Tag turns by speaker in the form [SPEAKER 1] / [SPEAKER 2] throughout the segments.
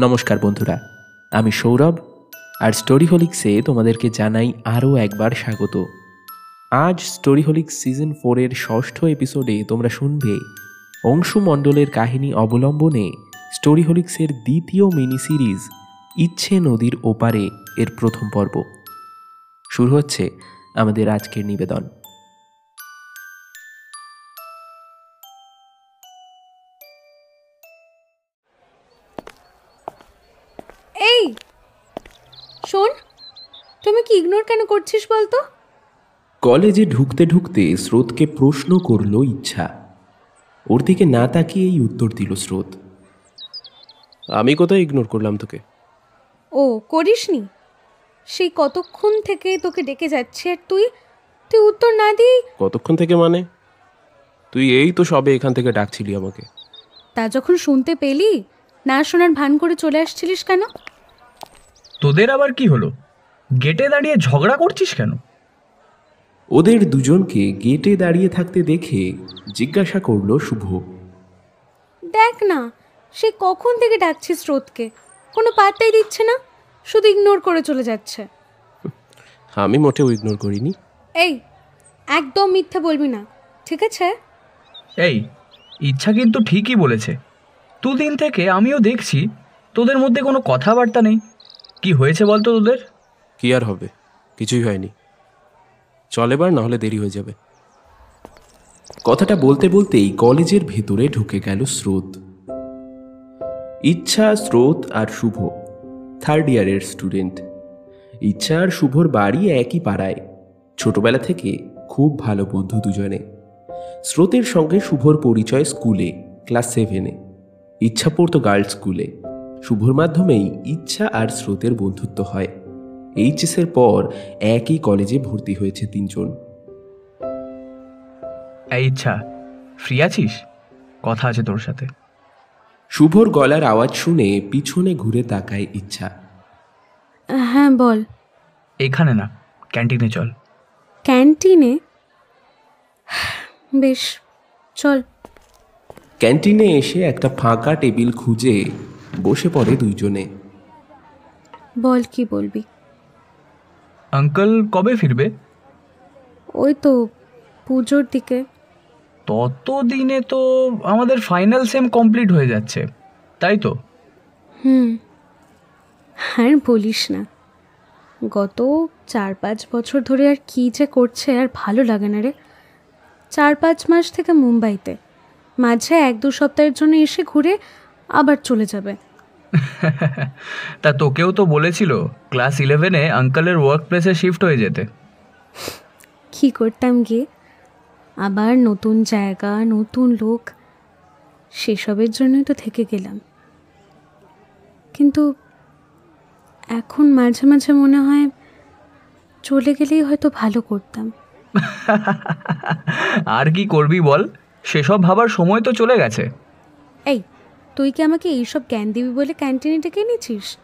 [SPEAKER 1] নমস্কার বন্ধুরা, আমি সৌরভ, আর স্টোরি হোলিক্সে তোমাদেরকে জানাই আরও একবার স্বাগত। আজ স্টোরি হোলিক্স সিজন ফোরের ষষ্ঠ এপিসোডে তোমরা শুনবে অংশু মণ্ডলের কাহিনী অবলম্বনে স্টোরি হোলিক্সের দ্বিতীয় মিনি সিরিজ ইচ্ছে নদীর ওপারে এর প্রথম পর্ব। শুরু হচ্ছে আমাদের আজকের নিবেদন।
[SPEAKER 2] কেন করছিস বলতো?
[SPEAKER 1] কলেজে ঢুকতে ঢুকতে স্রোতকে প্রশ্ন করল ইচ্ছা। ওর দিকে না তাকিয়ে এই উত্তর দিল স্রোত। আমি কোথায় ইগনোর করলাম তোকে?
[SPEAKER 2] ও করিসনি। সেই কতক্ষণ থেকে তোকে ডেকে যাচ্ছে আর তুই? তুই উত্তর না দিই
[SPEAKER 1] কতক্ষণ থেকে মানে? তুই এই তো সবে এখান থেকে ডাকছিলি আমাকে।
[SPEAKER 2] তা যখন শুনতে পেলি না শোনার ভান করে চলে আসছিলিস কেন?
[SPEAKER 3] তোদের আবার কি হলো? গেটে দাঁড়িয়ে ঝগড়া করছিস কেন?
[SPEAKER 1] ওদের দুজনকে গেটে দাঁড়িয়ে থাকতে দেখে জিজ্ঞাসা করল শুভ।
[SPEAKER 2] দেখ না সে কখন থেকে ডাকছিস স্রোতকে। কোনো পাত্তাই দিচ্ছে না শুধু ইগনোর করে চলে যাচ্ছে।
[SPEAKER 1] আমি মোটেও ইগনোর করিনি।
[SPEAKER 2] এই একদম মিথ্যে বলবি না ঠিক আছে?
[SPEAKER 3] এই ইচ্ছা কিন্তু ঠিকই বলেছে। দুদিন থেকে আমিও দেখছি তোদের মধ্যে কোনো কথাবার্তা নেই। কি হয়েছে বলতো তোদের?
[SPEAKER 1] কি আর হবে? কিছুই হয়নি। চল এবার, নাহলে দেরি হয়ে যাবে। কথাটা বলতে বলতেই কলেজের ভেতরে ঢুকে গেল স্রোত। ইচ্ছা, স্রোত আর শুভ থার্ড ইয়ারের স্টুডেন্ট ইচ্ছা আর শুভর বাড়ি একই পাড়ায়, ছোটবেলা থেকে খুব ভালো বন্ধু দুজনে। স্রোতের সঙ্গে শুভর পরিচয় স্কুলে ক্লাস সেভেনে ইচ্ছা পড়তো গার্লস স্কুলে শুভর মাধ্যমেই ইচ্ছা আর স্রোতের বন্ধুত্ব হয়। এইচএসের পর একই কলেজে ভর্তি হয়েছে তিনজন।
[SPEAKER 3] এই ইচ্ছা ফ্রি আছিস? কথা আছে তোর সাথে।
[SPEAKER 1] শুভর গলার আওয়াজ শুনে পিছনে ঘুরে তাকায় ইচ্ছা।
[SPEAKER 2] হ্যাঁ বল।
[SPEAKER 3] এখানে না ক্যান্টিনে চল।
[SPEAKER 2] ক্যান্টিনে? বেশ চল।
[SPEAKER 1] ক্যান্টিনে এসে একটা ফাঁকা টেবিল খুঁজে বসে পড়ে দুইজনে।
[SPEAKER 2] বল কি বলবি?
[SPEAKER 3] আঙ্কেল কবে ফিরবে?
[SPEAKER 2] ওই তো পুজোর দিকে।
[SPEAKER 3] ততদিনে তো আমাদের ফাইনাল সেম কমপ্লিট হয়ে যাচ্ছে তাই তো?
[SPEAKER 2] হুম। আর বলিস না গত চার পাঁচ বছর ধরে আর কী যে করছে আর ভালো লাগে না রে। চার পাঁচ মাস থেকে মুম্বাইতে মাঝে এক দু সপ্তাহের জন্য এসে ঘুরে আবার চলে যাবে।
[SPEAKER 3] তা তোকেও তো বলেছিল ক্লাস ইলেভেনে আঙ্কেলের ওয়ার্ক প্লেসে শিফট হয়ে যেতে।
[SPEAKER 2] কী করতাম গিয়ে আবার নতুন জায়গা নতুন লোক সেসবের জন্যই তো থেকে গেলাম। কিন্তু এখন মাঝে মাঝে মনে হয় চলে গেলেই হয়তো ভালো করতাম।
[SPEAKER 3] আর কি করবি বল? সেসব ভাবার সময় তো চলে গেছে।
[SPEAKER 2] এই তুই কি আমাকে এইসব জ্ঞান দিবি বলে ক্যান্টিনে ডেকে নিয়েছিস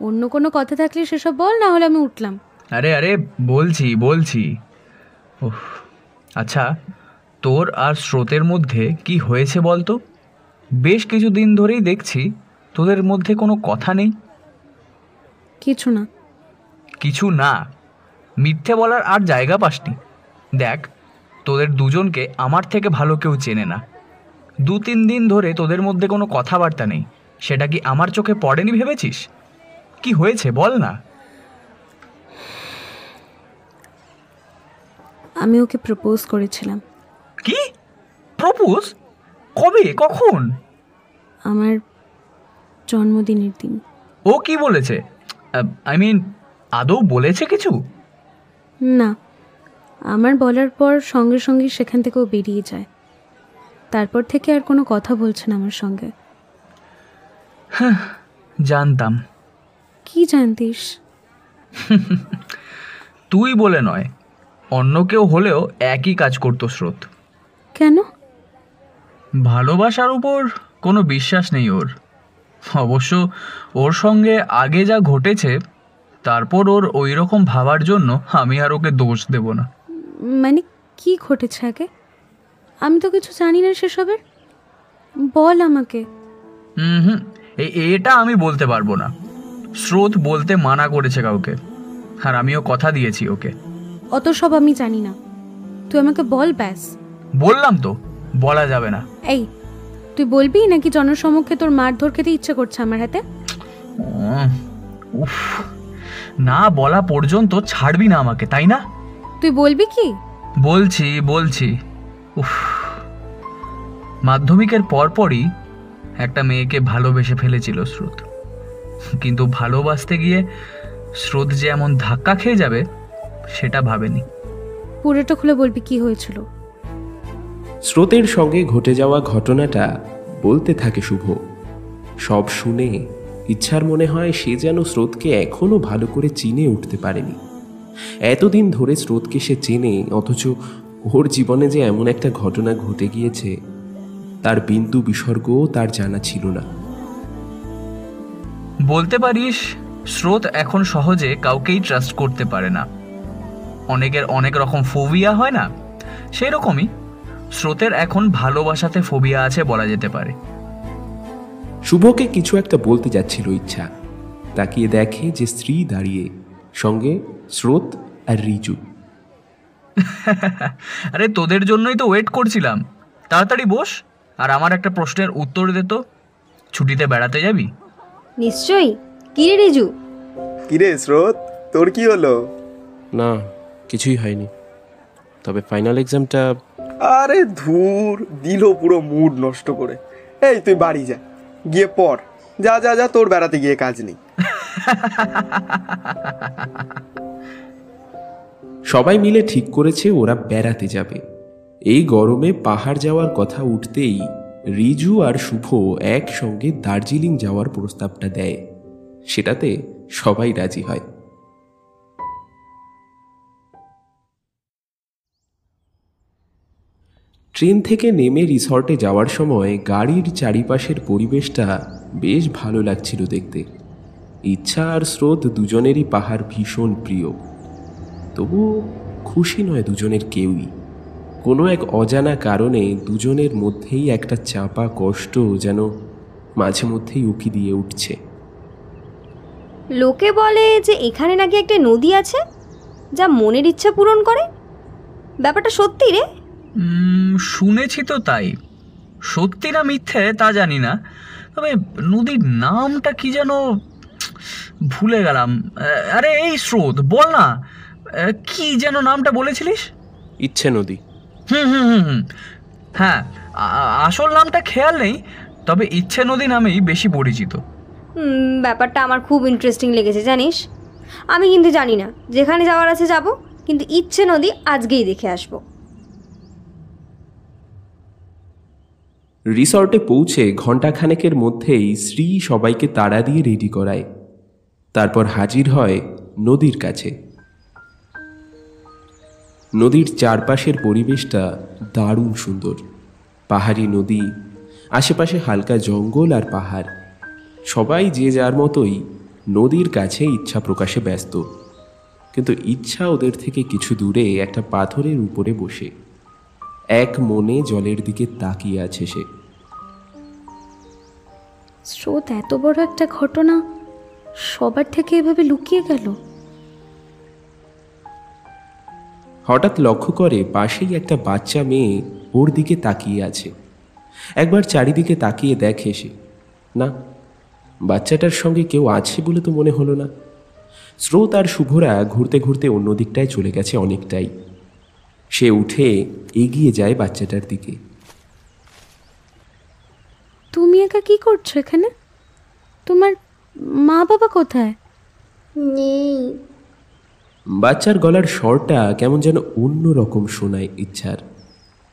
[SPEAKER 2] অন্য কোনো কথা থাকলে সেসব বল না হলে আমি উঠলাম।
[SPEAKER 3] আরে আরে বলছি বলছি। উফ আচ্ছা তোর আর স্রোতের মধ্যে কি হয়েছে বলতো? বেশ কিছু দিন ধরেই দেখছি তোদের মধ্যে কোনো কথা নেই।
[SPEAKER 2] কিছু না।
[SPEAKER 3] কিছু না? মিথ্যে বলার আর জায়গা পাসনি। দেখ তোদের দুজনকে আমার থেকে ভালো কেউ চেনে না। দু তিন দিন ধরে তোদের মধ্যে কোনো কথাবার্তা নেই। সেটা কি আমার চোখে পড়েনি ভেবেছিস? কি হয়েছে বল না।
[SPEAKER 2] আমি ওকে প্রপোজ করেছিলাম।
[SPEAKER 3] কি? প্রপোজ কবে? কখন?
[SPEAKER 2] আমার জন্মদিনের দিন।
[SPEAKER 3] ও কি বলেছে? আই মিন আদৌ বলেছে কিছু?
[SPEAKER 2] না। আমার বলার পর সঙ্গে সঙ্গে সেখান থেকে ও বেরিয়ে যায়। তারপর থেকে আর কোনো কথা বলছে না আমার সঙ্গে।
[SPEAKER 3] জানতাম।
[SPEAKER 2] কি জানতিস?
[SPEAKER 3] তুই বলে নয় অন্য কেউ হলেও একই কাজ করতো স্রোত।
[SPEAKER 2] কেন?
[SPEAKER 3] ভালোবাসার উপর কোনো বিশ্বাস নেই ওর। অবশ্য ওর সঙ্গে আগে যা ঘটেছে তারপর ওর ওই রকম ভাবার জন্য আমি আর ওকে দোষ দেব না।
[SPEAKER 2] মানে কি ঘটেছে আগে? আমি তো কিছু জানি না সেসবের। বল আমাকে।
[SPEAKER 3] হুম এটা আমি বলতে পারব না। স্রোত বলতে মানা করেছে কাউকে আর আমিও কথা দিয়েছি ওকে।
[SPEAKER 2] অত সব আমি জানি না। তুই আমাকে বল ব্যাস।
[SPEAKER 3] বললাম তো বলা যাবে না।
[SPEAKER 2] এই তুই বলবি নাকি জনসমক্ষে তোর মারধর খেতে ইচ্ছে করছে আমার হাতে?
[SPEAKER 3] উফ না বলা পর্যন্ত ছাড়বি না আমাকে তাই না?
[SPEAKER 2] তুই বলবি কি?
[SPEAKER 3] বলছি বলছি। উফ। মাধ্যমিকের পরপরই একটা মেয়েকে ভালোবেসে ফেলেছিল স্রোত। কিন্তু ভালোবাসতে গিয়ে স্রোত যে এমন ধাক্কা খেয়ে যাবে সেটা ভাবেনি।
[SPEAKER 2] পুরোটা খুলে বলবি কি হয়েছিল?
[SPEAKER 1] স্রোতের সঙ্গে ঘটে যাওয়া ঘটনাটা বলতে থাকে শুভ। সব শুনে ইচ্ছার মনে হয় সে যেন স্রোতকে এখনও ভালো করে চিনে উঠতে পারেনি। এতদিন ধরে স্রোতকে সে চেনে অথচ ওর জীবনে যে এমন একটা ঘটনা ঘটে গিয়েছে তার বিন্দু বিসর্গও তার জানা ছিল না।
[SPEAKER 3] বলতে পারিস স্রোত এখন সহজে কাউকেই ট্রাস্ট করতে পারে না। অনেকের অনেক রকম ফোবিয়া হয় না? সেই রকমই স্রোতের এখন ভালোবাসাতে ফোবিয়া আছে বলা যেতে পারে।
[SPEAKER 1] শুভকে কিছু একটা বলতে যাচ্ছিল ইচ্ছা। তাকিয়ে দেখে যে স্ত্রী দাঁড়িয়ে সঙ্গে স্রোত আর রিজু।
[SPEAKER 3] আরে তোদের জন্যই তো ওয়েট করছিলাম। তাড়াতাড়ি বস আর আমার একটা প্রশ্নের উত্তর দে তো। ছুটিতে বেড়াতে যাবি?
[SPEAKER 4] নিশ্চয়ই। কিরে রিজু?
[SPEAKER 5] কিরে স্রোত তোর কি হলো?
[SPEAKER 1] না কিছুই হয়নি। তবে ফাইনাল এক্সামটা
[SPEAKER 5] আরে ধুর দিল পুরো মুড নষ্ট করে। এই তুই বাড়ি যা গিয়ে পড়। যা যা যা তোর বেড়াতে গিয়ে কাজ নেই।
[SPEAKER 1] সবাই মিলে ঠিক করেছে ওরা বেড়াতে যাবে। এই গরমে পাহাড় যাওয়ার কথা উঠতেই রিজু আর শুভ একসঙ্গে দার্জিলিং যাওয়ার প্রস্তাবটা দেয়। সেটাতে সবাই রাজি হয়। ট্রেন থেকে নেমে রিসর্টে যাওয়ার সময় গাড়ির চারিপাশের পরিবেশটা বেশ ভালো লাগছিল দেখতে। ইচ্ছা আর স্রোত দুজনেরই পাহাড় ভীষণ প্রিয়। তবু খুশি নয় দুজনের কেউই। কোনো এক অজানা কারণে দুজনের মধ্যেই একটা চাপা কষ্ট যেন মাঝে মধ্যেই উকি দিয়ে উঠছে।
[SPEAKER 4] লোকে বলে যে এখানে নাকি একটা নদী আছে যা মনের ইচ্ছা পূরণ করে। ব্যাপারটা সত্যি রে?
[SPEAKER 3] শুনেছি তো তাই। সত্যি না মিথ্যে তা জানি না। তবে নদীর নামটা কি যেন ভুলে গেলাম। আরে এই স্রোত বল না। কি যেন নামটা বলেছিলিস?
[SPEAKER 1] ইচ্ছে নদী।
[SPEAKER 3] হুম হুম হুম হুম। হ্যাঁ আসল নামটা খেয়াল নেই তবে ইচ্ছে নদী নামেই বেশি পরিচিত।
[SPEAKER 4] হুম, ব্যাপারটা আমার খুব ইন্টারেস্টিং লেগেছে জানিস? আমি কিন্তু জানি না যেখানে যাওয়ার আছে যাব কিন্তু ইচ্ছে নদী আজকেই দেখে আসব।
[SPEAKER 1] রিসর্টে পৌঁছে ঘণ্টাখানেকের মধ্যেই শ্রী সবাইকে তাড়া দিয়ে রেডি করায়। তারপর হাজির হয় নদীর কাছে। নদীর চারপাশের পরিবেশটা দারুণ সুন্দর। পাহাড়ি নদী, আশেপাশে হালকা জঙ্গল আর পাহাড়। সবাই যে যার মতোই নদীর কাছে ইচ্ছা প্রকাশে ব্যস্ত। কিন্তু ইচ্ছা ওদের থেকে কিছু দূরে একটা পাথরের উপরে বসে। এক মনে জলের দিকে তাকিয়ে আছে সে।
[SPEAKER 2] স্রোত এত বড় একটা ঘটনা, সবার থেকে এভাবে লুকিয়ে গেল?
[SPEAKER 1] হঠাৎ লক্ষ্য করে পাশেই একটা বাচ্চা মেয়ে ওর দিকে তাকিয়ে আছে। একবার চারিদিকে তাকিয়ে দেখে সে। না বাচ্চাটার সঙ্গে কেউ আছে বলে তো মনে হলো না। স্রোত আর শুভরা ঘুরতে ঘুরতে অন্য দিকটায় চলে গেছে অনেকটাই। সে উঠে এগিয়ে যায় বাচ্চাটার দিকে।
[SPEAKER 2] তুমি একা কি করছ এখানে? তোমার মা বাবা কোথায়?
[SPEAKER 4] নেই।
[SPEAKER 1] বাচ্চার গলার স্বরটা কেমন যেন অন্য রকম শোনায় ইচ্ছার।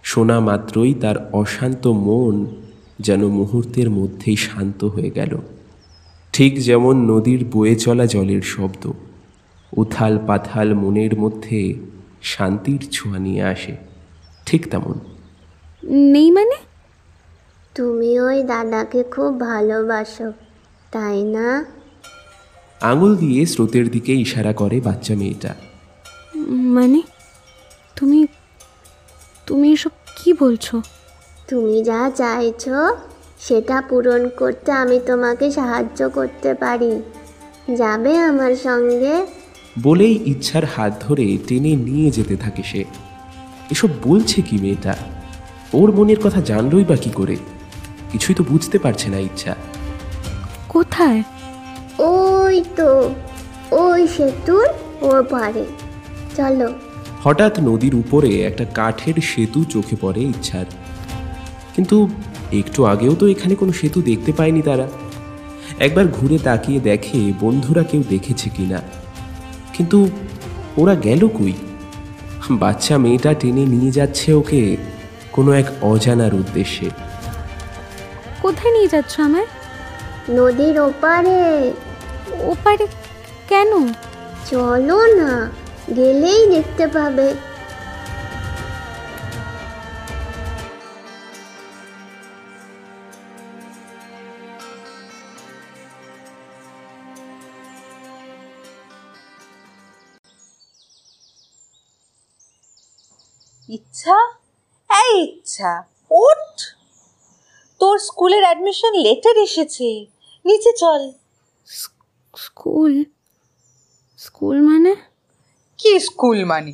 [SPEAKER 1] শোনা মাত্রই তার অশান্ত মন যেন মুহূর্তের মধ্যেই শান্ত হয়ে গেল। ঠিক যেমন নদীর বয়ে চলা জলের শব্দ উথাল পাথাল মনের মধ্যে শান্তির ছোঁয়া নিয়ে আসে। ঠিক তেমন।
[SPEAKER 2] নেই মানে?
[SPEAKER 6] তুমি ওই দাদাকে খুব ভালোবাসো তাই না?
[SPEAKER 1] আঙুল দিয়ে স্রোতের দিকে ইশারা করে বাচ্চা মেয়েটা।
[SPEAKER 2] মানে? তুমি তুমি এসব কি বলছো?
[SPEAKER 6] তুমি যা চাইছো সেটা পূরণ করতে আমি তোমাকে সাহায্য করতে পারি। যাবে আমার সঙ্গে?
[SPEAKER 1] বলেই ইচ্ছার হাত ধরে টেনে নিয়ে যেতে থাকে সে। এসব বলছে কি মেয়েটা? ওর মনের কথা জানলই বা কি করে? কিছুই তো বুঝতে পারছে না ইচ্ছা।
[SPEAKER 2] কোথায়?
[SPEAKER 6] ওই তো ওই সেতুর ওর পারে চলো।
[SPEAKER 1] হঠাৎ নদীর উপরে একটা কাঠের সেতু চোখে পড়ে ইচ্ছার। কিন্তু একটু আগেও তো এখানে কোনো সেতু দেখতে পায়নি তারা। একবার ঘুরে তাকিয়ে দেখে বন্ধুরা কেউ দেখেছে কিনা। কিন্তু ওরা গেল কই? বাচ্চা মেয়েটা টেনে নিয়ে যাচ্ছে ওকে কোনো এক অজানার উদ্দেশ্যে।
[SPEAKER 2] কোথায় নিয়ে যাচ্ছ আমায়?
[SPEAKER 6] নদীর ওপারে।
[SPEAKER 2] ওপারে কেন?
[SPEAKER 6] চলো না গেলেই দেখতে পাবে।
[SPEAKER 7] ইচ্ছা? এই ইচ্ছা ওঠ। তোর স্কুলের অ্যাডমিশন লেটার এসেছে। নিচে চল।
[SPEAKER 2] স্কুল। স্কুল মানে?
[SPEAKER 7] কি স্কুল মানে?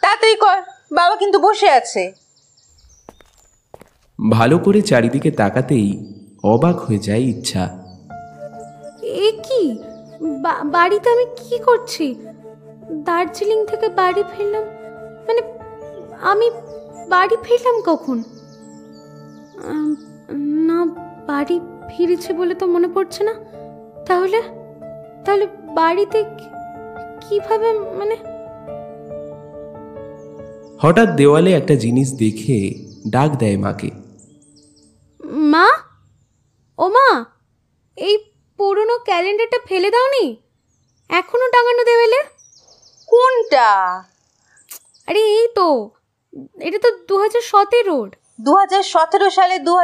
[SPEAKER 7] তাড়াতাড়ি কর বাবা কিন্তু বসে আছে।
[SPEAKER 1] ভালো করে চারিদিকে তাকাতেই অবাক হয়ে যায় ইচ্ছা।
[SPEAKER 2] এ কি? বা- বাড়িতে আমি কি করছি? দার্জিলিং থেকে বাড়ি ফিরলাম। মানে আমি বাড়ি ফিরলাম কখন? না বাড়ি ফিরেছি বলে তো মনে পড়ছে না। তাহলে তাহলে বাড়িতে কীভাবে মানে?
[SPEAKER 1] হঠাৎ দেওয়ালে একটা জিনিস দেখে ডাক দেয় মাকে।
[SPEAKER 2] মা? ও মা এই পুরনো ক্যালেন্ডারটা ফেলে দাওনি? এখনও টাঙানো দেওয়ালে?
[SPEAKER 7] কোনটা?
[SPEAKER 2] আরে এই তো এটা তো দু হাজার সতেরোর।
[SPEAKER 7] দু সালে দু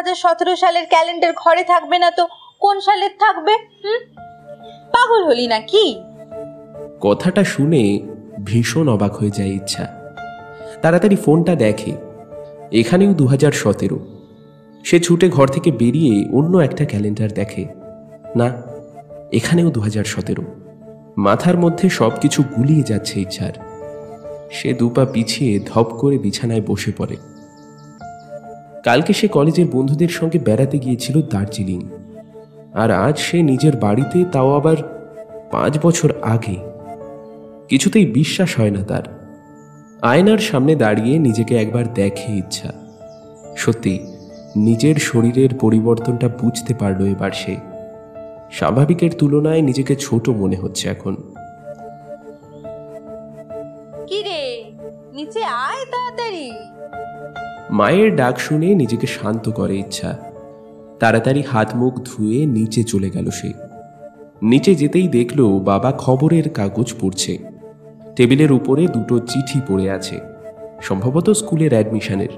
[SPEAKER 7] সালের ক্যালেন্ডার ঘরে থাকবে না তো? কোন সালের থাকবে? পাগল হলি নাকি?
[SPEAKER 1] কথাটা শুনে ভীষণ অবাক হয়ে যায় ইচ্ছা। তাড়াতাড়ি ফোনটা দেখে। এখানেও দু হাজার সতেরো। সে ছুটে ঘর থেকে বেরিয়ে অন্য একটা ক্যালেন্ডার দেখে। না, এখানেও দু হাজার সতেরো। মাথার মধ্যে সব কিছু গুলিয়ে যাচ্ছে ইচ্ছার। সে দুপা পিছিয়ে ধপ করে বিছানায় বসে পড়ে। কালকে সে কলেজের বন্ধুদের সঙ্গে বেড়াতে গিয়েছিল দার্জিলিং। আর আজ সে নিজের বাড়িতে, তাও আবার পাঁচ বছর আগে। কিছুতেই বিশ্বাস হয় না তার। আয়নার সামনে দাঁড়িয়ে নিজেকে একবার দেখে ইচ্ছা। সত্যি, নিজের শরীরের পরিবর্তনটা বুঝতে পারল এবার সে। স্বাভাবিকের তুলনায় নিজেকে ছোট মনে হচ্ছে এখন।
[SPEAKER 7] কি রে নিচে আয় তাড়াতাড়ি।
[SPEAKER 1] মায়ের ডাক শুনে নিজেকে শান্ত করে ইচ্ছা। তাড়াতাড়ি হাত মুখ ধুয়ে নিচে চলে গেল সে। নিচে যেতেই দেখল বাবা খবরের কাগজ পড়ছে। টেবিলের উপরে দুটো চিঠি পড়ে আছে, সম্ভবত স্কুলের অ্যাডমিশনের।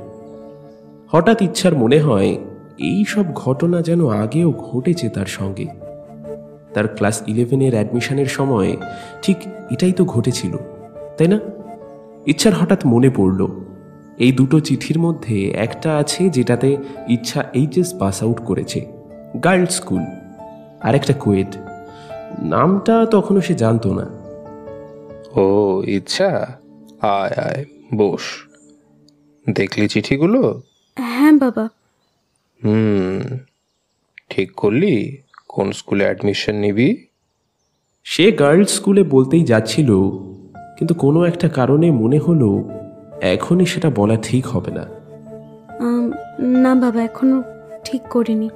[SPEAKER 1] হঠাৎ ইচ্ছার মনে হয়, এই সব ঘটনা যেন আগেও ঘটেছে তার সঙ্গে। তার ক্লাস ইলেভেনের অ্যাডমিশনের সময় ঠিক এটাই তো ঘটেছিল, তাই না? ইচ্ছার হঠাৎ মনে পড়ল এই দুটো চিঠির মধ্যে একটা আছে যেটাতে ইচ্ছা এইচএস পাস আউট করেছে গার্লস স্কুল আর একটা কোয়েট নামটা তখনও সে জানতো না।
[SPEAKER 8] ও ইচ্ছা? আয় আয় বস। দেখলি চিঠিগুলো?
[SPEAKER 2] হ্যাঁ বাবা।
[SPEAKER 8] হুম ঠিক করলি? কোন স্কুলে অ্যাডমিশন নিবি?
[SPEAKER 1] সে গার্লস স্কুলে বলতেই যাচ্ছিল কিন্তু কোনো একটা কারণে মনে হলো এখনই সেটা বলা ঠিক হবে না।
[SPEAKER 2] না বাবা এখনও ঠিক করিনি।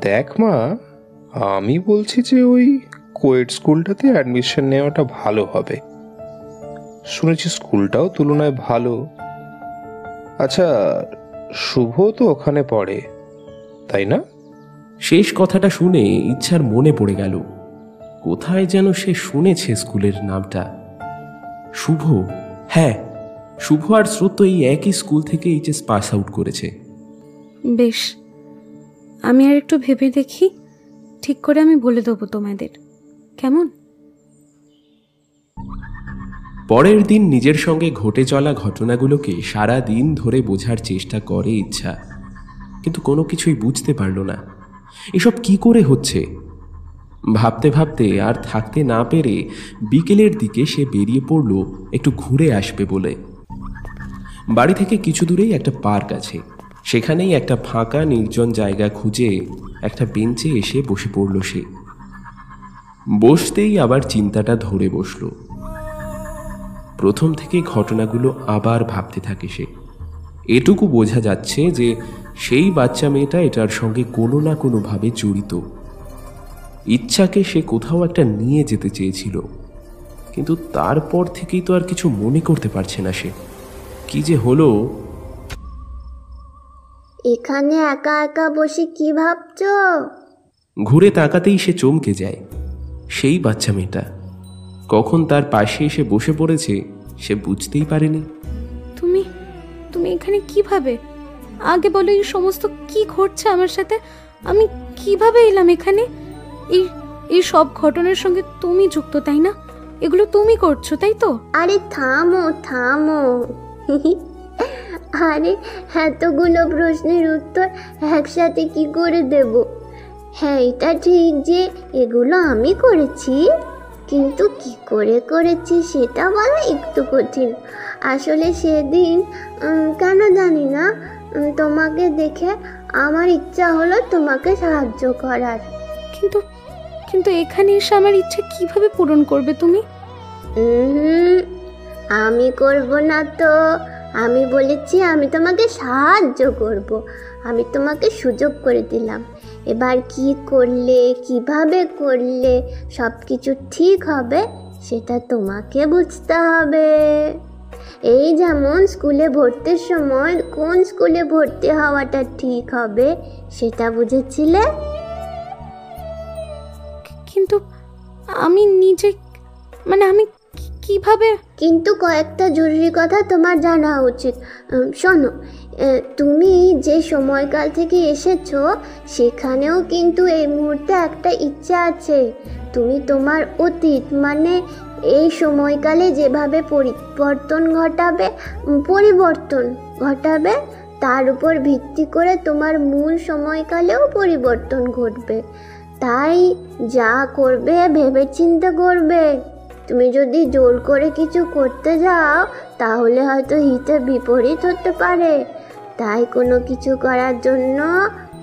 [SPEAKER 8] দেখ মা আমি বলছি যে ওই কোয়েট স্কুলটাতে অ্যাডমিশন নেওয়াটা ভালো হবে। শুনেছি স্কুলটাও তুলনায় ভালো। আচ্ছা শুভ তো ওখানে পড়ে তাই না?
[SPEAKER 1] শেষ কথাটা শুনে ইচ্ছার মনে পড়ে গেল। কোথায় যেন সে শুনেছে স্কুলের নামটা। শুভ হ্যাঁ শুভ আর স্রোত এই একই স্কুল থেকে এইচএস পাস আউট করেছে।
[SPEAKER 2] বেশ। আমি আর একটু ভেবে দেখি ঠিক করে আমি বলে দেবো তোমাদের। কেমন?
[SPEAKER 1] পরের দিন নিজের সঙ্গে ঘটে চলা ঘটনাগুলোকে সারা দিন ধরে বোঝার চেষ্টা করে ইচ্ছা। কিন্তু কোনো কিছুই বুঝতে পারল না। এসব কি করে হচ্ছে? ভাবতে ভাবতে আর থাকতে না পেরে বিকেলের দিকে সে বেরিয়ে পড়ল একটু ঘুরে আসবে বলে। বাড়ি থেকে কিছু দূরেই একটা পার্ক আছে। সেখানেই একটা ফাঁকা, নির্জন জায়গা খুঁজে একটা বেঞ্চে এসে বসে পড়ল সে। বসতেই আবার চিন্তাটা ধরে বসল। প্রথম থেকে ঘটনাগুলো আবার ভাবতে থাকে সে। এটুকু বোঝা যাচ্ছে যে সেই বাচ্চা মেয়েটা এটার সঙ্গে কোনো না কোনোভাবে জড়িত। ইচ্ছাকে সে কোথাও একটা নিয়ে যেতে চেয়েছিল। কিন্তু তারপর থেকেই তো আর কিছু মনে করতে পারছে না সে। কি যে হলো?
[SPEAKER 6] এখানে একা একা বসে কি ভাবছ?
[SPEAKER 1] ঘুরে তাকাতেই সে চমকে যায়। সেই বাচ্চা মেয়েটা। কখন তার পাশে এসে বসে পড়েছে সে বুঝতেই পারেনি।
[SPEAKER 2] তুমি তুমি এখানে কীভাবে? আগে বলো এই সমস্ত কি ঘটছে আমার সাথে? আমি কীভাবে এলাম এখানে? এই এই সব ঘটনার সঙ্গে তুমি যুক্ত তাই না? এগুলো তুমি করছ তাই তো?
[SPEAKER 6] আরে থামো থামো। আরে এতগুলো প্রশ্নের উত্তর একসাথে কি করে দেব? হ্যাঁ এটা ঠিক যে এগুলো আমি করেছি কিন্তু কি করে করেছি সেটা বলা একটু কঠিন। আসলে সেদিন কেন জানি না তোমাকে দেখে আমার ইচ্ছা হলো তোমাকে সাহায্য করার।
[SPEAKER 2] কিন্তু কিন্তু এখানে এসে আমার ইচ্ছে কীভাবে পূরণ করবে তুমি?
[SPEAKER 6] আমি করব না তো। আমি বলেছি, আমি তোমাকে সাহায্য করব। আমি তোমাকে সুযোগ করে দিলাম। এবার কি করলে, কীভাবে করলে সব কিছু ঠিক হবে, সেটা তোমাকে বুঝতে হবে। এই যেমন স্কুলে ভর্তির সময় কোন স্কুলে ভর্তি হওয়াটা ঠিক হবে, সেটা বুঝেছিলে?
[SPEAKER 2] কিন্তু আমি নিজে মানে আমি কীভাবে?
[SPEAKER 6] কিন্তু কয়েকটা জরুরি কথা তোমার জানা উচিত। শোনো তুমি যে সময়কাল থেকে এসেছ, সেখানেও কিন্তু এই মুহূর্তে একটা ইচ্ছা আছে। তুমি তোমার অতীত মানে এই সময়কালে যেভাবে পরিবর্তন ঘটাবে পরিবর্তন ঘটাবে, তার উপর ভিত্তি করে তোমার মূল সময়কালেও পরিবর্তন ঘটবে। তাই যা করবে, ভেবেচিন্তে করবে। তুমি যদি জোর করে কিছু করতে যাও তাহলে হয়তো হিতে বিপরীত হতে পারে। তাই কোনো কিছু করার জন্য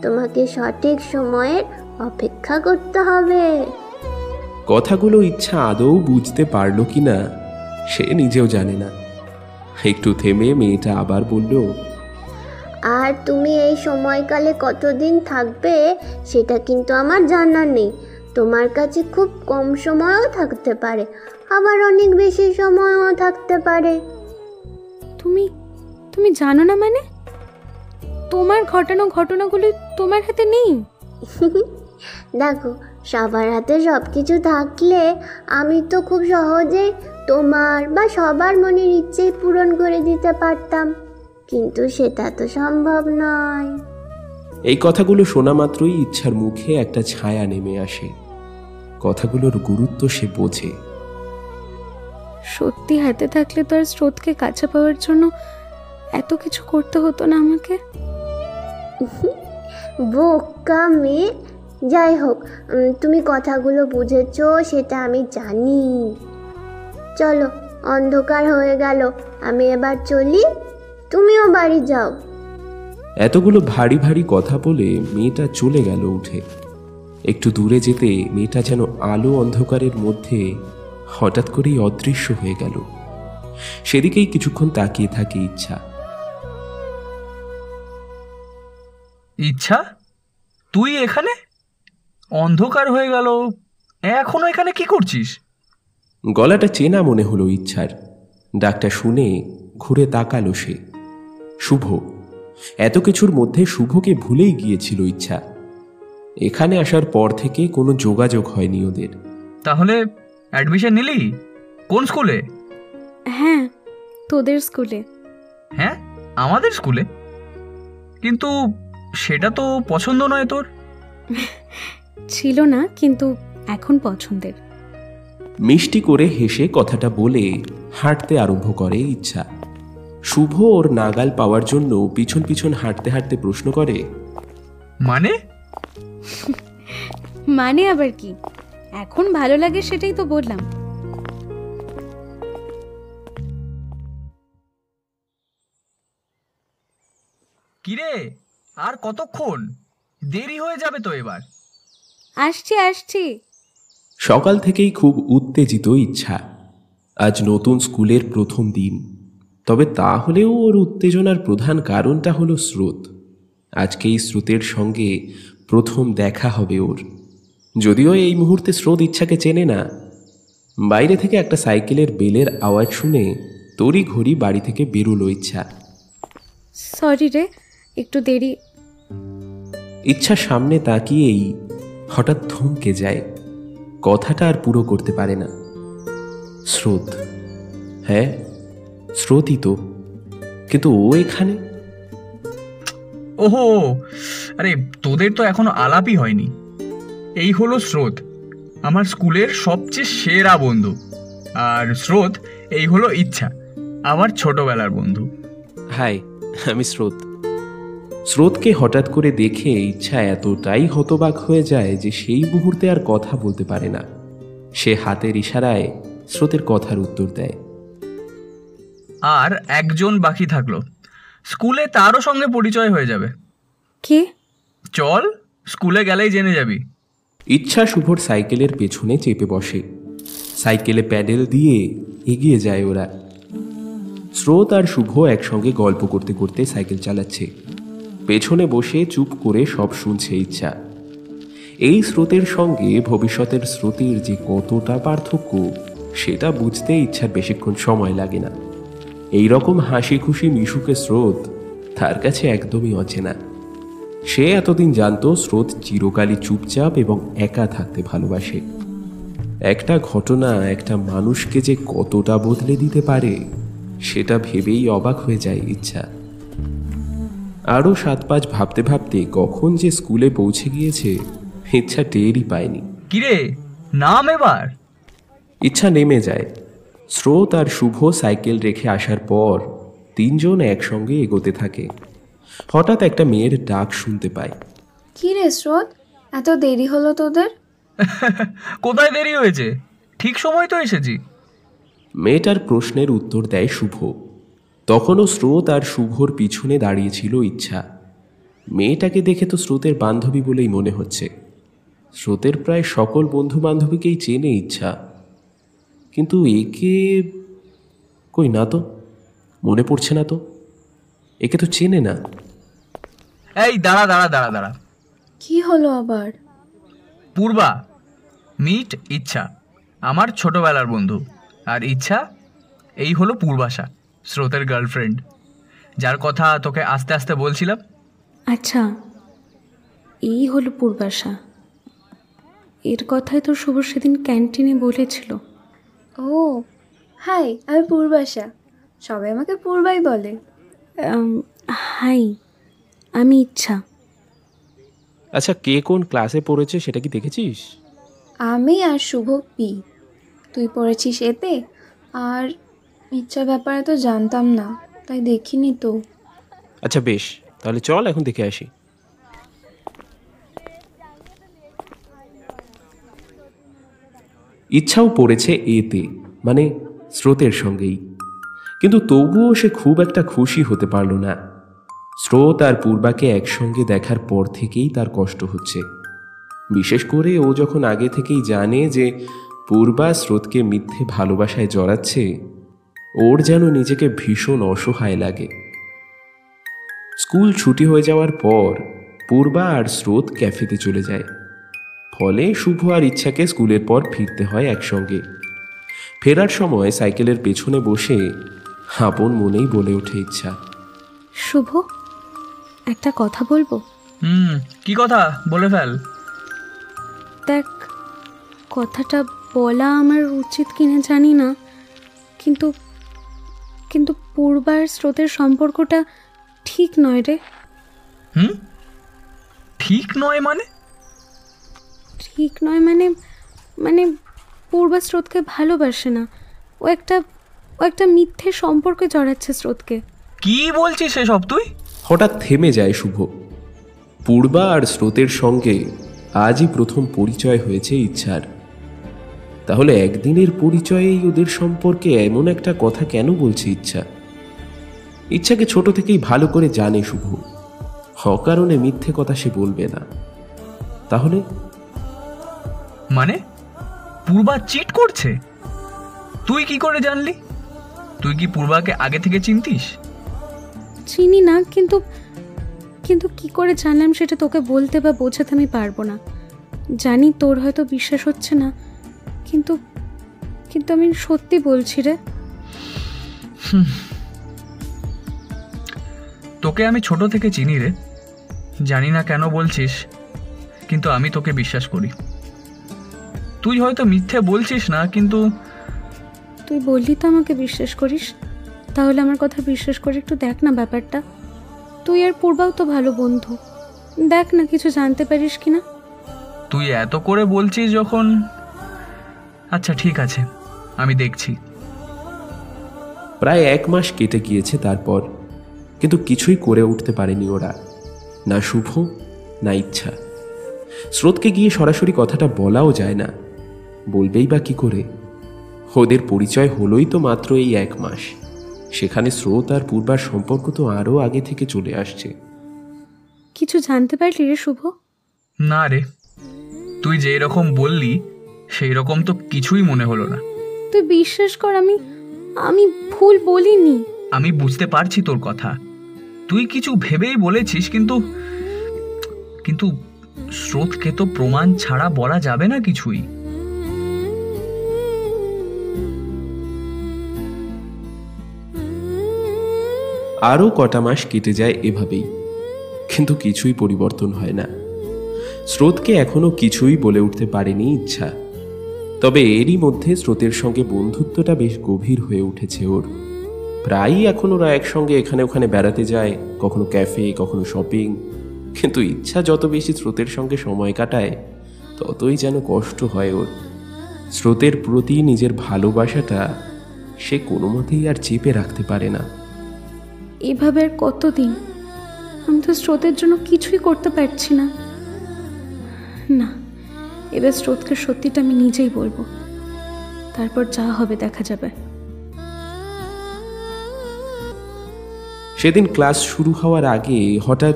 [SPEAKER 6] তোমাকে সঠিক সময়ের অপেক্ষা করতে হবে।
[SPEAKER 1] কথাগুলো ইচ্ছা আদৌ বুঝতে পারল কি না সে নিজেও জানে না। একটু থেমে মেয়েটা আবার বলল
[SPEAKER 6] আর তুমি এই সময়কালে কতদিন থাকবে সেটা কিন্তু আমার জানা নেই। তোমার কাছে খুব কম সময়ও থাকতে পারে আবার অনেক বেশি সময়ও থাকতে পারে।
[SPEAKER 2] তুমি তুমি জানো না মানে? তোমার ঘটানো ঘটনাগুলো তোমার হাতে নেই?
[SPEAKER 6] দেখো সবার হাতে সব কিছু থাকলে আমি তো খুব সহজেই তোমার বা সবার মনের ইচ্ছেই পূরণ করে দিতে পারতাম কিন্তু সেটা তো সম্ভব নয়।
[SPEAKER 1] এই কথাগুলো শোনা মাত্রই ইচ্ছার মুখে একটা ছায়া নেমে আসে। কথাগুলোর গুরুত্ব সে বোঝে।
[SPEAKER 2] সত্যি হাতে থাকলে তো আর স্রোতকে কাছে পাওয়ার জন্য এত কিছু করতে হতো না আমাকে?
[SPEAKER 6] বোকা মেয়ে। যাই হোক তুমি কথাগুলো বুঝেছ সেটা আমি জানি। চলো অন্ধকার হয়ে গেল আমি এবার চলি। তুমিও বাড়ি যাও।
[SPEAKER 1] এতগুলো ভারী ভারী কথা বলে মেয়েটা চলে গেল উঠে। একটু দূরে যেতে মেয়েটা যেন আলো অন্ধকারের মধ্যে হঠাৎ করেই অদৃশ্য হয়ে গেল। সেদিকেই কিছুক্ষণ তাকিয়ে থাকে ইচ্ছা।
[SPEAKER 3] ইচ্ছা? তুই এখানে? অন্ধকার হয়ে গেল। এখনও এখানে কি করছিস?
[SPEAKER 1] গলাটা চেনা মনে হলো ইচ্ছার। ডাকটা শুনে ঘুরে তাকালো সে। শুভ। এত কিছুর মধ্যে শুভকে ভুলেই গিয়েছিল ইচ্ছা। এখানে আসার পর থেকে কোনো যোগাযোগ হয়নি ওদের।
[SPEAKER 3] তাহলে অ্যাডমিশন নিলি? কোন স্কুলে?
[SPEAKER 2] হ্যাঁ তোদের স্কুলে।
[SPEAKER 3] হ্যাঁ আমাদের স্কুলে? কিন্তু সেটা তো পছন্দ নয় তোর।
[SPEAKER 2] ছিল না কিন্তু এখন পছন্দের।
[SPEAKER 1] মিষ্টি করে হেসে কথাটা বলে হাঁটতে আরম্ভ করে ইচ্ছা। শুভ ওর নাগাল পাওয়ার জন্য পিছন পিছন হাঁটতে হাঁটতে প্রশ্ন করে
[SPEAKER 3] মানে?
[SPEAKER 2] মানে আবার কি? এখন ভালো লাগে সেটাই তো বললাম।
[SPEAKER 3] কিরে আর কতক্ষণ? দেরি হয়ে যাবে তো এবার।
[SPEAKER 2] আসছি আসছি।
[SPEAKER 1] সকাল থেকেই খুব উত্তেজিত ইচ্ছা। আজ নতুন স্কুলের প্রথম দিন। তবে তা হলেও ওর উত্তেজনার প্রধান কারণটা হলো স্রোত। আজকে এই স্রোতের সঙ্গে প্রথম দেখা হবে ওর। যদিও এই মুহূর্তে স্রোত ইচ্ছাকে চেনে না। বাইরে থেকে একটা সাইকেলের বেলের আওয়াজ শুনে তড়ি ঘড়ি বাড়ি থেকে বেরোলো ইচ্ছা।
[SPEAKER 2] সরি রে একটু দেরি।
[SPEAKER 1] ইচ্ছা সামনে তাকিয়েই হঠাৎ থমকে যায়। কথাটা আর পুরো করতে পারে না। স্রোত। হ্যাঁ স্রোতই তো। কিন্তু ও এখানে?
[SPEAKER 3] ওহো আরে তোদের তো এখনও আলাপই হয়নি। এই হলো স্রোত আমার স্কুলের সবচেয়ে সেরা বন্ধু। আর স্রোত এই হলো ইচ্ছা আমার ছোটবেলার বন্ধু।
[SPEAKER 1] হাই আমি স্রোত। স্রোতকে হঠাৎ করে দেখে ইচ্ছা এতটাই হতবাক হয়ে যায় যে সেই মুহূর্তে আর কথা বলতে পারে না। সে হাতের ইশারায় স্রোতের কথার উত্তর দেয়।
[SPEAKER 3] আর একজন বাকি থাকল স্কুলে তারও সঙ্গে পরিচয় হয়ে যাবে।
[SPEAKER 2] কি?
[SPEAKER 3] চল স্কুলে গেলেই জেনে যাবি।
[SPEAKER 1] ইচ্ছা শুভর সাইকেলের পেছনে চেপে বসে। সাইকেলে প্যাডেল দিয়ে এগিয়ে যায় ওরা। স্রোত আর শুভ একসঙ্গে গল্প করতে করতে সাইকেল চালাচ্ছে। পেছনে বসে চুপ করে সব শুনছে ইচ্ছা। এই স্রোতের সঙ্গে ভবিষ্যতের স্রোতের যে কতটা পার্থক্য সেটা বুঝতে ইচ্ছার বেশিক্ষণ সময় লাগে না। এই রকম হাসি খুশি মিশুকে স্রোত তার কাছে একদমই অচেনা। সে এতদিন জানতো স্রোত চিরকালই চুপচাপ এবং একা থাকতে ভালোবাসে। একটা ঘটনা একটা মানুষকে যে কতটা বদলে দিতে পারে সেটা ভেবেই অবাক হয়ে যায় ইচ্ছা। আরও সাত পাঁচ ভাবতে ভাবতে কখন যে স্কুলে পৌঁছে গিয়েছে ইচ্ছা টেরই পায়নি।
[SPEAKER 3] কিরে নাম এবার?
[SPEAKER 1] ইচ্ছা নেমে যায়। স্রোত আর শুভ সাইকেল রেখে আসার পর তিনজন একসঙ্গে এগোতে থাকে। হঠাৎ একটা মেয়ের ডাক শুনতে পায়।
[SPEAKER 9] কি রে স্রোত? এত দেরি হলো তোদের?
[SPEAKER 3] কোথায় দেরি হয়েছে? ঠিক সময় তো এসেছি।
[SPEAKER 1] মেয়েটার প্রশ্নের উত্তর দেয় শুভ। তখনও স্রোত আর শুভর পিছনে দাঁড়িয়েছিল ইচ্ছা। মেয়েটাকে দেখে তো স্রোতের বান্ধবী বলেই মনে হচ্ছে। স্রোতের প্রায় সকল বন্ধু বান্ধবীকেই চেনে ইচ্ছা। কিন্তু একে কই না তো? মনে পড়ছে না তো। একে তো চেনে না।
[SPEAKER 3] এই দাঁড়া দাঁড়া দাঁড়া দাঁড়া।
[SPEAKER 9] কি হলো আবার?
[SPEAKER 3] পূর্বা মিট ইচ্ছা আমার ছোটবেলার বন্ধু। আর ইচ্ছা এই হলো পূর্বাশা স্রোতের গার্লফ্রেন্ড যার কথা তোকে আস্তে আস্তে বলছিলাম।
[SPEAKER 2] আচ্ছা এই হলো পূর্বাশা। এর কথাই তো শুভ সেদিন ক্যান্টিনে বলেছিল।
[SPEAKER 9] ও হাই আমি পূর্বাশা। সবাই আমাকে পূর্বাই বলে।
[SPEAKER 2] হাই আমি ইচ্ছা।
[SPEAKER 1] আচ্ছা কে কোন ক্লাসে পড়েছে সেটা কি দেখেছিস?
[SPEAKER 9] আমি আর শুভ পি। তুই পড়েছিস এতে? আর ইচ্ছা ব্যাপারে তো জানতাম না তাই দেখিনি তো।
[SPEAKER 1] আচ্ছা বেশ তাহলে চল এখন দেখে আসি। ইচ্ছাও পড়েছে এতে মানে স্রোতের সঙ্গেই। কিন্তু তবুও সে খুব একটা খুশি হতে পারল না। স্রোত আর পূর্বাকে একসঙ্গে দেখার পর থেকেই তার কষ্ট হচ্ছে। বিশেষ করে ও যখন আগে থেকেই জানে যে পূর্বা স্রোতকে মিথ্যে ভালোবাসায় জড়াচ্ছে, ওর যেন নিজেকে ভীষণ অসহায় লাগে। স্কুল ছুটি হয়ে যাওয়ার পর পূর্বা আর স্রোত ক্যাফেতে চলে যায়। ফলে শুভ আর ইচ্ছাকে স্কুলের পর ফিরতে হয় একসঙ্গে। ফেরার সময় সাইকেলের পেছনে বসে আপন মনেই বলে ওঠে ইচ্ছা।
[SPEAKER 2] শুভ একটা কথা বলব?
[SPEAKER 3] হুম কি কথা? বলে ফেল।
[SPEAKER 2] দেখ কথাটা বলা আমার উচিত কিনা জানি না কিন্তু কিন্তু পূর্বার স্রোতের সম্পর্কটা ঠিক নয় রে।
[SPEAKER 3] হুম? ঠিক নয় মানে?
[SPEAKER 2] ঠিক নয় মানে মানে পূর্বা স্রোতকে ভালোবাসে না। ও একটা ও একটা মিথ্যে সম্পর্কে জড়াচ্ছে স্রোতকে।
[SPEAKER 3] কি বলছিস সেসব তুই?
[SPEAKER 1] হঠাৎ থেমে যায় শুভ। পূর্বা আর স্রোতের সঙ্গে আজই প্রথম পরিচয় হয়েছে ইচ্ছার। তাহলে একদিনের পরিচয়েই ওদের সম্পর্কে এমন একটা কথা কেন বলছে ইচ্ছা? ইচ্ছাকে ছোট থেকেই ভালো করে জানে শুভ। হকারণে মিথ্যে কথা সে বলবে না। তাহলে
[SPEAKER 3] মানে? পূর্বা চিট করছে? তুই কি করে জানলি? তুই কি পূর্বাকে আগে থেকে চিনতিস?
[SPEAKER 2] চিনি না কিন্তু কিন্তু কি করে জানলাম সেটা তোকে বলতে বা বোঝাতে আমি পারব না। জানি তোর হয়তো বিশ্বাস হচ্ছে না কিন্তু কিন্তু আমি সত্যি বলছি রে।
[SPEAKER 3] তোকে আমি ছোট থেকে চিনি রে। জানি না কেন বলছিস কিন্তু আমি তোকে বিশ্বাস করি। তুই হয়তো মিথ্যে বলছিস না কিন্তু
[SPEAKER 2] তুই বললি তো আমাকে বিশ্বাস করিস। তাহলে আমার কথা বিশ্বাস করে একটু দেখ না ব্যাপারটা। তুই আর পূর্বাও তো ভালো বন্ধু। দেখ না কিছু জানতে পারিস কি না।
[SPEAKER 3] তুই এত করে বলছিস যখন আচ্ছা ঠিক আছে আমি দেখছি।
[SPEAKER 1] প্রায় এক মাস কেটে গিয়েছে তারপর কিন্তু কিছুই করে উঠতে পারেনি ওরা। না শুভ না ইচ্ছা। স্রোতকে গিয়ে সরাসরি কথাটা বলাও যায় না। বলবেই বা কি করে? ওদের পরিচয় হলোই তো মাত্র এই এক মাস। সেখানে স্রোত আর পূর্বার সম্পর্ক তো আরও আগে থেকে চলে আসছে।
[SPEAKER 2] কিছু জানতে পারলি রে শুভ?
[SPEAKER 3] না রে। তুই যেই রকম বললি সেই রকম তো কিছুই মনে হলো না।
[SPEAKER 2] তুই বিশ্বাস কর আমি আমি ভুল বলিনি।
[SPEAKER 3] আমি বুঝতে পারছি তোর কথা। তুই কিছু ভেবেই বলেছিস কিন্তু কিন্তু স্রোতকে তো প্রমাণ ছাড়া বলা যাবে না কিছুই।
[SPEAKER 1] আরও কটা মাস কেটে যায় এভাবেই। কিন্তু কিছুই পরিবর্তন হয় না। স্রোতকে এখনও কিছুই বলে উঠতে পারেনি ইচ্ছা। তবে এরই মধ্যে স্রোতের সঙ্গে বন্ধুত্বটা বেশ গভীর হয়ে উঠেছে ওর। প্রায়ই এখন ওরা একসঙ্গে এখানে ওখানে বেড়াতে যায়, কখনো ক্যাফে, কখনো শপিং। কিন্তু ইচ্ছা যত বেশি স্রোতের সঙ্গে সময় কাটায়, ততই যেন কষ্ট হয় ওর। স্রোতের প্রতি নিজের ভালোবাসাটা সে কোনো মতেই আর চেপে রাখতে পারে না।
[SPEAKER 2] এভাবে আর কতদিন? আমি তো স্রোতের জন্য কিছুই করতে পারছি না। না এবার স্রোতকে সত্যিটা আমি নিজেই বলব। তারপর যা হবে দেখা যাবে।
[SPEAKER 1] সেদিন ক্লাস শুরু হওয়ার আগে হঠাৎ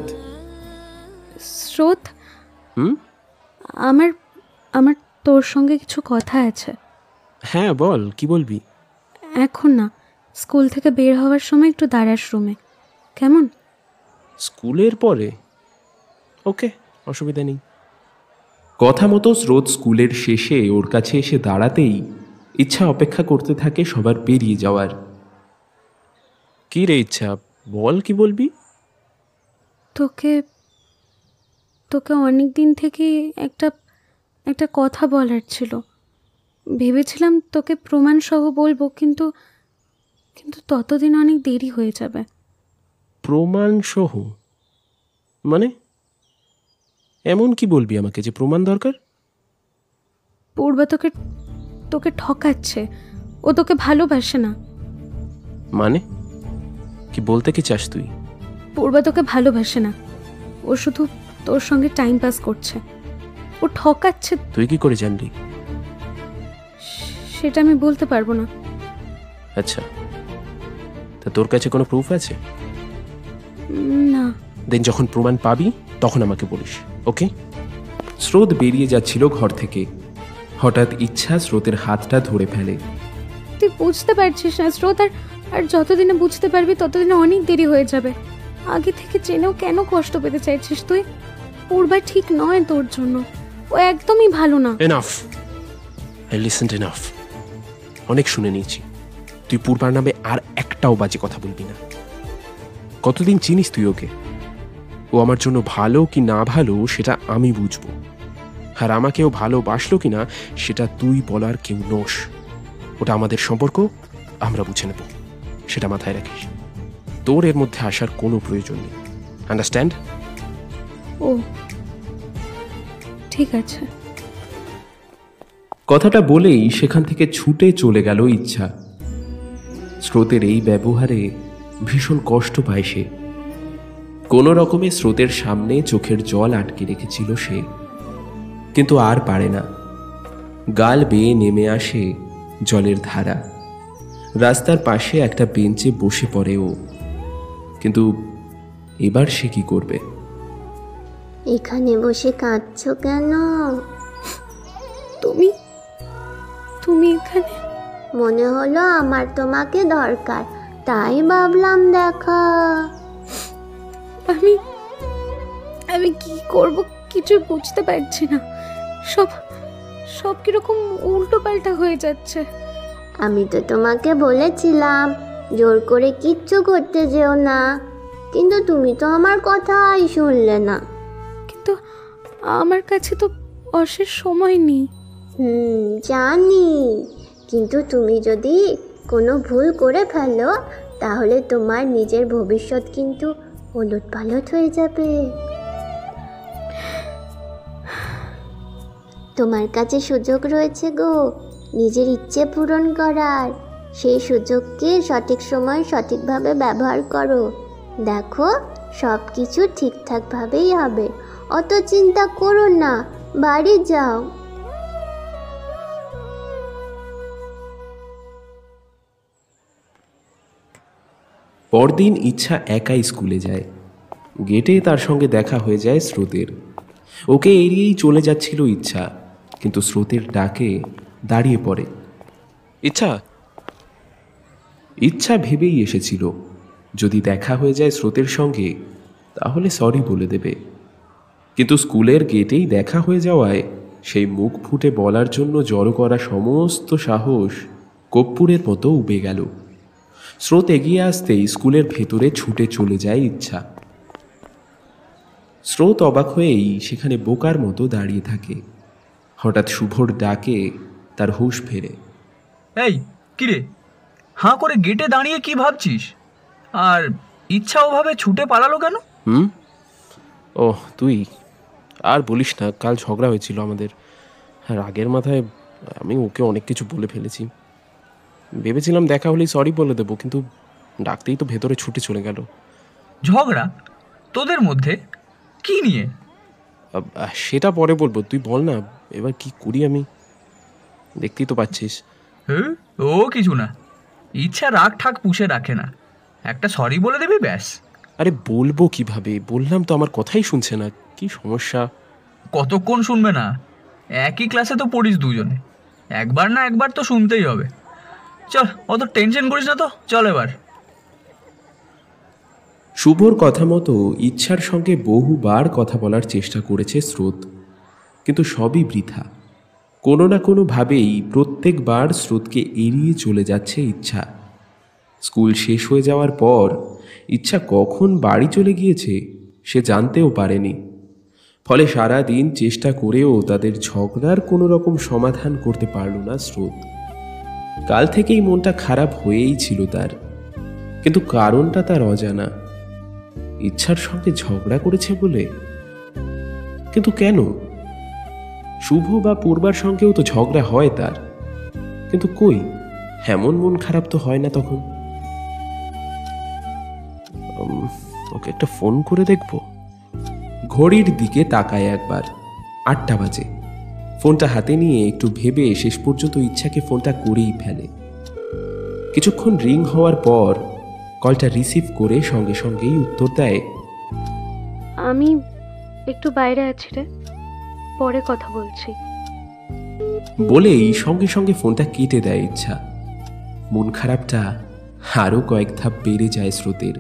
[SPEAKER 2] স্রোত?
[SPEAKER 1] হুম?
[SPEAKER 2] আমার আমার তোর সঙ্গে কিছু কথা আছে।
[SPEAKER 1] হ্যাঁ বল কি বলবি?
[SPEAKER 2] এখন না স্কুল থেকে বের হওয়ার সময় একটু দাঁড়াস রুমে। কেমন?
[SPEAKER 1] স্কুলের পরে? ওকে অসুবিধা নেই। কথা মতো স্রোত স্কুলের শেষে ওর কাছে এসে দাঁড়াতেই ইচ্ছা অপেক্ষা করতে থাকে সবার পেরিয়ে যাওয়ার। কি রে ইচ্ছা বল কি বলবি?
[SPEAKER 2] তোকে তোকে অনেক দিন থেকে একটা একটা কথা বলার ছিল। ভেবেছিলাম তোকে প্রমাণ সহ বলব কিন্তু কিন্তু ততদিন অনেক দেরি হয়ে যাবে।
[SPEAKER 1] প্রমাণ সহ মানে? এমন কি বলবি আমাকে যে প্রমাণ দরকার?
[SPEAKER 2] পূর্বা তোকে তোকে ঠকাচ্ছে। ও তোকে ভালোবাসে না।
[SPEAKER 1] মানে? কি বলতে কি চাস তুই?
[SPEAKER 2] পূর্বা তোকে ভালোবাসে না। ও শুধু তোর সঙ্গে টাইম পাস করছে। ও ঠকাচ্ছে।
[SPEAKER 1] তুই কি করে জানলি?
[SPEAKER 2] সেটা আমি বলতে পারব না।
[SPEAKER 1] আচ্ছা। তা তোর কাছে কোনো প্রুফ আছে?
[SPEAKER 2] না।
[SPEAKER 1] দেন যখন প্রমাণ পাবি তখন আমাকে বলিস ওকে স্রোত বেরিয়ে যাচ্ছিল ঘর থেকে। হঠাৎ ইচ্ছা স্রোতের হাতটা ধরে ফেলে।
[SPEAKER 2] তুই বুঝতে পারছিস না স্রোত আর আর যতদিনে বুঝতে পারবি ততদিনে অনেক দেরি হয়ে যাবে। আগে থেকে জেনেও কেন কষ্ট পেতে চাইছিস তুই? পূর্বা ঠিক নয় তোর জন্য। ও একদমই ভালো না।
[SPEAKER 1] এনাফ আই লিসেন্ট এনাফ অনেক শুনে নিয়েছি। তুই পূর্বার নামে আর একটাও বাজে কথা বলবি না। কতদিন চিনিস তুই ওকে? ও আমার জন্য ভালো কি না ভালো সেটা আমি বুঝব। আর আমাকেও ভালোবাসলো কি না সেটা তুই বলার কেউ নোস ওটা আমাদের সম্পর্ক আমরা বুঝে নেব। সেটা মাথায় রাখিস। তোর এর মধ্যে আসার কোনো প্রয়োজন নেই। আন্ডারস্ট্যান্ড
[SPEAKER 2] ও। ঠিক আছে।
[SPEAKER 1] কথাটা বলেই সেখান থেকে ছুটে চলে গেল ইচ্ছা। স্রোতের এই ব্যবহারে ভীষণ কষ্ট পায় সে। কোনো রকমে স্রোতের সামনে চোখের জল আটকে রেখেছিল সে কিন্তু আর পারে না। গাল বেয়ে নেমে আসে জলের ধারা। রাস্তার পাশে একটা বেঞ্চে বসে পড়ে ও। কিন্তু এবার সে কি করবে?
[SPEAKER 6] এখানে বসে কাঁদছো কেন?
[SPEAKER 2] তুমি? তুমি এখানে?
[SPEAKER 6] মনে হলো আমার তোমাকে দরকার। তাই ভাবলাম দেখা।
[SPEAKER 2] আমি আমি কি করব কিছু বুঝতে পারছি না। সব সব কীরকম উল্টো পাল্টা হয়ে যাচ্ছে।
[SPEAKER 6] আমি তো তোমাকে বলেছিলাম জোর করে কিচ্ছু করতে যেও না। কিন্তু তুমি তো আমার কথাই শুনলে না।
[SPEAKER 2] কিন্তু আমার কাছে তো অশেষ সময় নেই।
[SPEAKER 6] হুম জানি। কিন্তু তুমি যদি কোনো ভুল করে ফেলো, তাহলে তোমার নিজের ভবিষ্যৎ কিন্তু ওলট পালট হয়ে যাবে। তোমার কাছে সুযোগ রয়েছে গো, নিজের ইচ্ছে পূরণ করার। সেই সুযোগকে সঠিক সময় সঠিকভাবে ব্যবহার করো। দেখো সব কিছু ঠিকঠাকভাবেই হবে। অত চিন্তা করো না, বাড়ি যাও।
[SPEAKER 1] পরদিন ইচ্ছা একাই স্কুলে যায়। গেটে তার সঙ্গে দেখা হয়ে যায় স্রোতের। ওকে এড়িয়েই চলে যাচ্ছিল ইচ্ছা, কিন্তু স্রোতের ডাকে দাঁড়িয়ে পড়ে। ইচ্ছা ইচ্ছা ভেবেই এসেছিল, যদি দেখা হয়ে যায় স্রোতের সঙ্গে, তাহলে সরি বলে দেবে। কিন্তু স্কুলের গেটেই দেখা হয়ে যাওয়ায় সেই মুখ ফুটে বলার জন্য জড়ো করা সমস্ত সাহস কর্পূরের মতো উবে গেল। স্রোত এগিয়ে আসতেই স্কুলের ভেতরে ছুটে চলে যায় ইচ্ছা। স্রোত অবাক হয়েই সেখানে বোকার মতো দাঁড়িয়ে থাকে। হঠাৎ শুভর ডাকে তার হুঁশ ফেরে।
[SPEAKER 3] এই কিরে? হাঁ করে গেটে দাঁড়িয়ে কি ভাবছিস? আর ইচ্ছা ওভাবে ছুটে পালালো কেন?
[SPEAKER 1] হুম? ও তুই আর বলিস না কাল ঝগড়া হয়েছিল আমাদের। রাগের মাথায় আমি ওকে অনেক কিছু বলে ফেলেছি। ভেবেছিলাম দেখা হলেই সরি বলে দেবো কিন্তু ডাকতেই তো ভেতরে ছুটে চলে গেল।
[SPEAKER 3] ঝগড়া? তোদের মধ্যে? কি নিয়ে?
[SPEAKER 1] সেটা পরে বলব তুই বল না এবার কি করি আমি? দেখতেই তো পাচ্ছিস।
[SPEAKER 3] হ্যাঁ ও কিছু না। ইচ্ছা রাগ ঠাক পুষে রাখে না। একটা সরি বলে দিবি ব্যাস।
[SPEAKER 1] আরে বলব কীভাবে? বললাম তো আমার কথাই শুনছে না। কি সমস্যা?
[SPEAKER 3] কতক্ষণ শুনবে না? একই ক্লাসে তো পড়িস দুজনে। একবার না একবার তো শুনতেই হবে। চল, অত টেনশন করিস না তো, চল এবার।
[SPEAKER 1] শুভর কথা মতো ইচ্ছার সঙ্গে বহুবার কথা বলার চেষ্টা করেছে স্রোত, কিন্তু সবই বৃথা। কোনো না কোনোভাবেই প্রত্যেকবার স্রোতকে এড়িয়ে চলে যাচ্ছে ইচ্ছা। স্কুল শেষ হয়ে যাওয়ার পর ইচ্ছা কখন বাড়ি চলে গিয়েছে সে জানতেও পারেনি। ফলে সারা দিন চেষ্টা করেও তাদের ঝগড়ার কোনো রকম সমাধান করতে পারল না স্রোত। কাল থেকেই মনটা খারাপ হয়েই ছিল তার। কিন্তু কারণটা তার অজানা। ইচ্ছার সঙ্গে ঝগড়া করেছে বলে। কিন্তু কেন? শুভ বা পূর্বার সঙ্গেও তো ঝগড়া হয় তার। কিন্তু কই? এমন মন খারাপ তো হয় না তখন। ওকে একটা ফোন করে দেখব। ঘড়ির দিকে তাকায় একবার। আটটা বাজে। ফোনটা হাতে নিয়ে একটু ভেবে শেষ পর্যন্ত ইচ্ছাকে ফোনটা করেই ফেলে। কিছুক্ষণ রিং হওয়ার পর কলটা রিসিভ করে সঙ্গে সঙ্গেই উত্তর দেয়
[SPEAKER 2] আমি একটু বাইরে আছি রে পরে কথা বলছি।
[SPEAKER 1] বলেই সঙ্গে সঙ্গে ফোনটা কেটে দেয় ইচ্ছা। মন খারাপটা আরও কয়েক ধাপ বেড়ে যায় স্রোতের।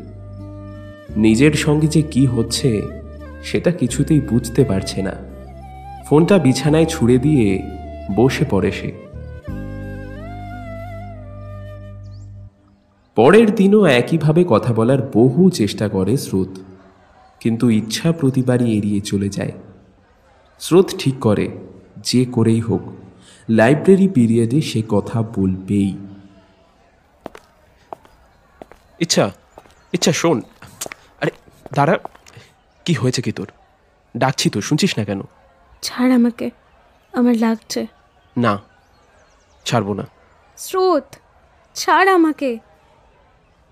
[SPEAKER 1] নিজের সঙ্গে যে কি হচ্ছে সেটা কিছুতেই বুঝতে পারছে না। ফোনটা বিছানায় ছুঁড়ে দিয়ে বসে পড়ে সে। পরের দিনও একইভাবে কথা বলার বহু চেষ্টা করে স্রোত, কিন্তু ইচ্ছা প্রতিবারই এড়িয়ে চলে যায়। স্রোত ঠিক করে, যে করেই হোক, লাইব্রেরি পিরিয়ডে সে কথা বলবেই। ইচ্ছা ইচ্ছা, শোন। আরে, দাঁড়া, কি হয়েছে কি তোর? ডাকছি তো, শুনছিস না কেন?
[SPEAKER 2] ছাড় আমাকে আমার লাগছে।
[SPEAKER 1] না ছাড়বো না।
[SPEAKER 2] স্রোত ছাড় আমাকে।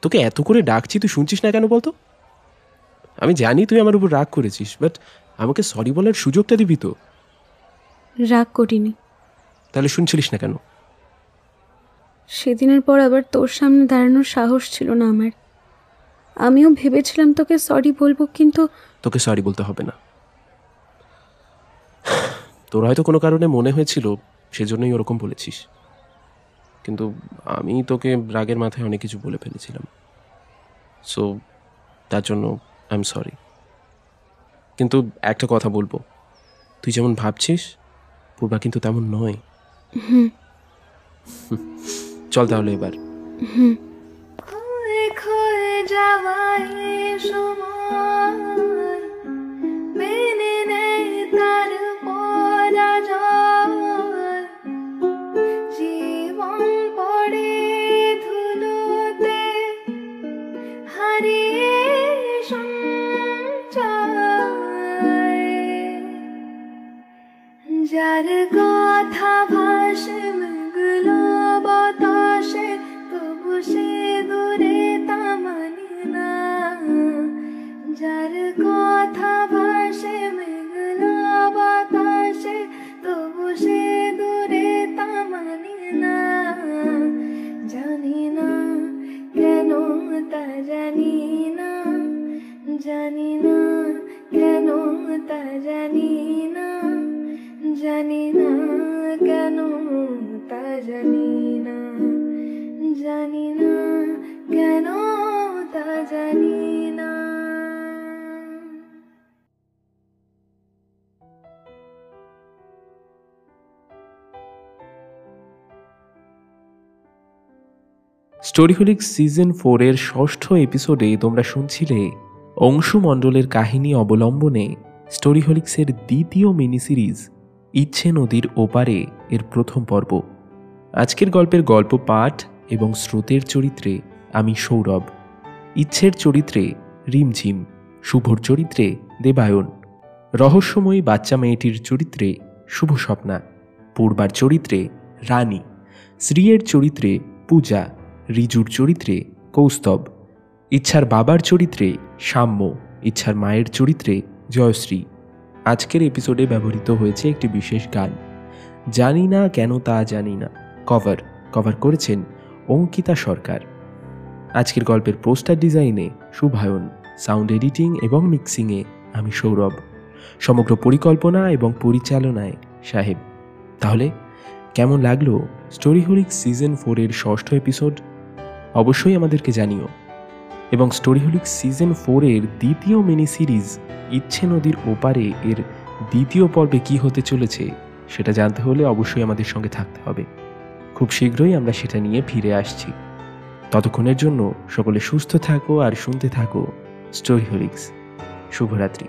[SPEAKER 1] তোকে এত করে ডাকছি তুই শুনছিস না কেন বলতো? আমি জানি তুই আমার উপর রাগ করেছিস বাট আমাকে সরি বলার সুযোগটা দিবি তো?
[SPEAKER 2] রাগ করিনি।
[SPEAKER 1] তাহলে শুনছিলিস না কেন?
[SPEAKER 2] সেদিনের পর আবার তোর সামনে দাঁড়ানোর সাহস ছিল না আমার। আমিও ভেবেছিলাম তোকে সরি বলব কিন্তু
[SPEAKER 1] তোকে সরি বলতে হবে না। তোর হয়তো কোনো কারণে মনে হয়েছিল সেজন্যই ওরকম বলেছিস। কিন্তু আমি তোকে রাগের মাথায় অনেক কিছু বলে ফেলেছিলাম। সো তার জন্য আই এম সরি কিন্তু একটা কথা বলব। তুই যেমন ভাবছিস পূর্বা কিন্তু তেমন নয়। চল তাহলে এবার।
[SPEAKER 9] সময়
[SPEAKER 1] স্টোরিহোলিক সিজন ফোরের ষষ্ঠ এপিসোডে তোমরা শুনছিলে অংশু মণ্ডলের কাহিনী অবলম্বনে স্টোরিহোলিক্সের দ্বিতীয় মিনি সিরিজ ইচ্ছে নদীর ওপারে এর প্রথম পর্ব। আজকের গল্পের গল্প পাঠ এবং স্রোতের চরিত্রে আমি সৌরভ। ইচ্ছের চরিত্রে রিমঝিম, শুভর চরিত্রে দেবায়ন। রহস্যময়ী বাচ্চা মেয়েটির চরিত্রে শুভ স্বপ্না পূর্বার চরিত্রে রানী। শ্রীয়ের চরিত্রে পূজা। রিজুর চরিত্রে কৌস্তব, ইচ্ছার বাবার চরিত্রে সাম্য, ইচ্ছার মায়ের চরিত্রে জয়শ্রী। আজকের এপিসোডে ব্যবহৃত হয়েছে একটি বিশেষ গান। জানি না কেন তা জানি না। কভার কভার করেছেন অঙ্কিতা সরকার। আজকের গল্পের পোস্টার ডিজাইনে শুভায়ন সাউন্ড এডিটিং এবং মিক্সিংয়ে আমি সৌরভ। সমগ্র পরিকল্পনা এবং পরিচালনায় সাহেব। তাহলে, কেমন লাগল? স্টোরি হোলিক সিজন ফোরের ষষ্ঠ এপিসোড অবশ্যই আমাদেরকে জানিও। এবং স্টোরি হোলিক সিজন ফোরের দ্বিতীয় মিনি সিরিজ ইচ্ছে নদীর ওপারে এর দ্বিতীয় পর্বে কি হতে চলেছে, সেটা জানতে হলে অবশ্যই আমাদের সঙ্গে থাকতে হবে। খুব শীঘ্রই আমরা সেটা নিয়ে ফিরে আসছি। ততক্ষণের জন্য সকলে সুস্থ থাকো আর শুনতে থাকো স্টোরি হোলিক্স শুভরাত্রি।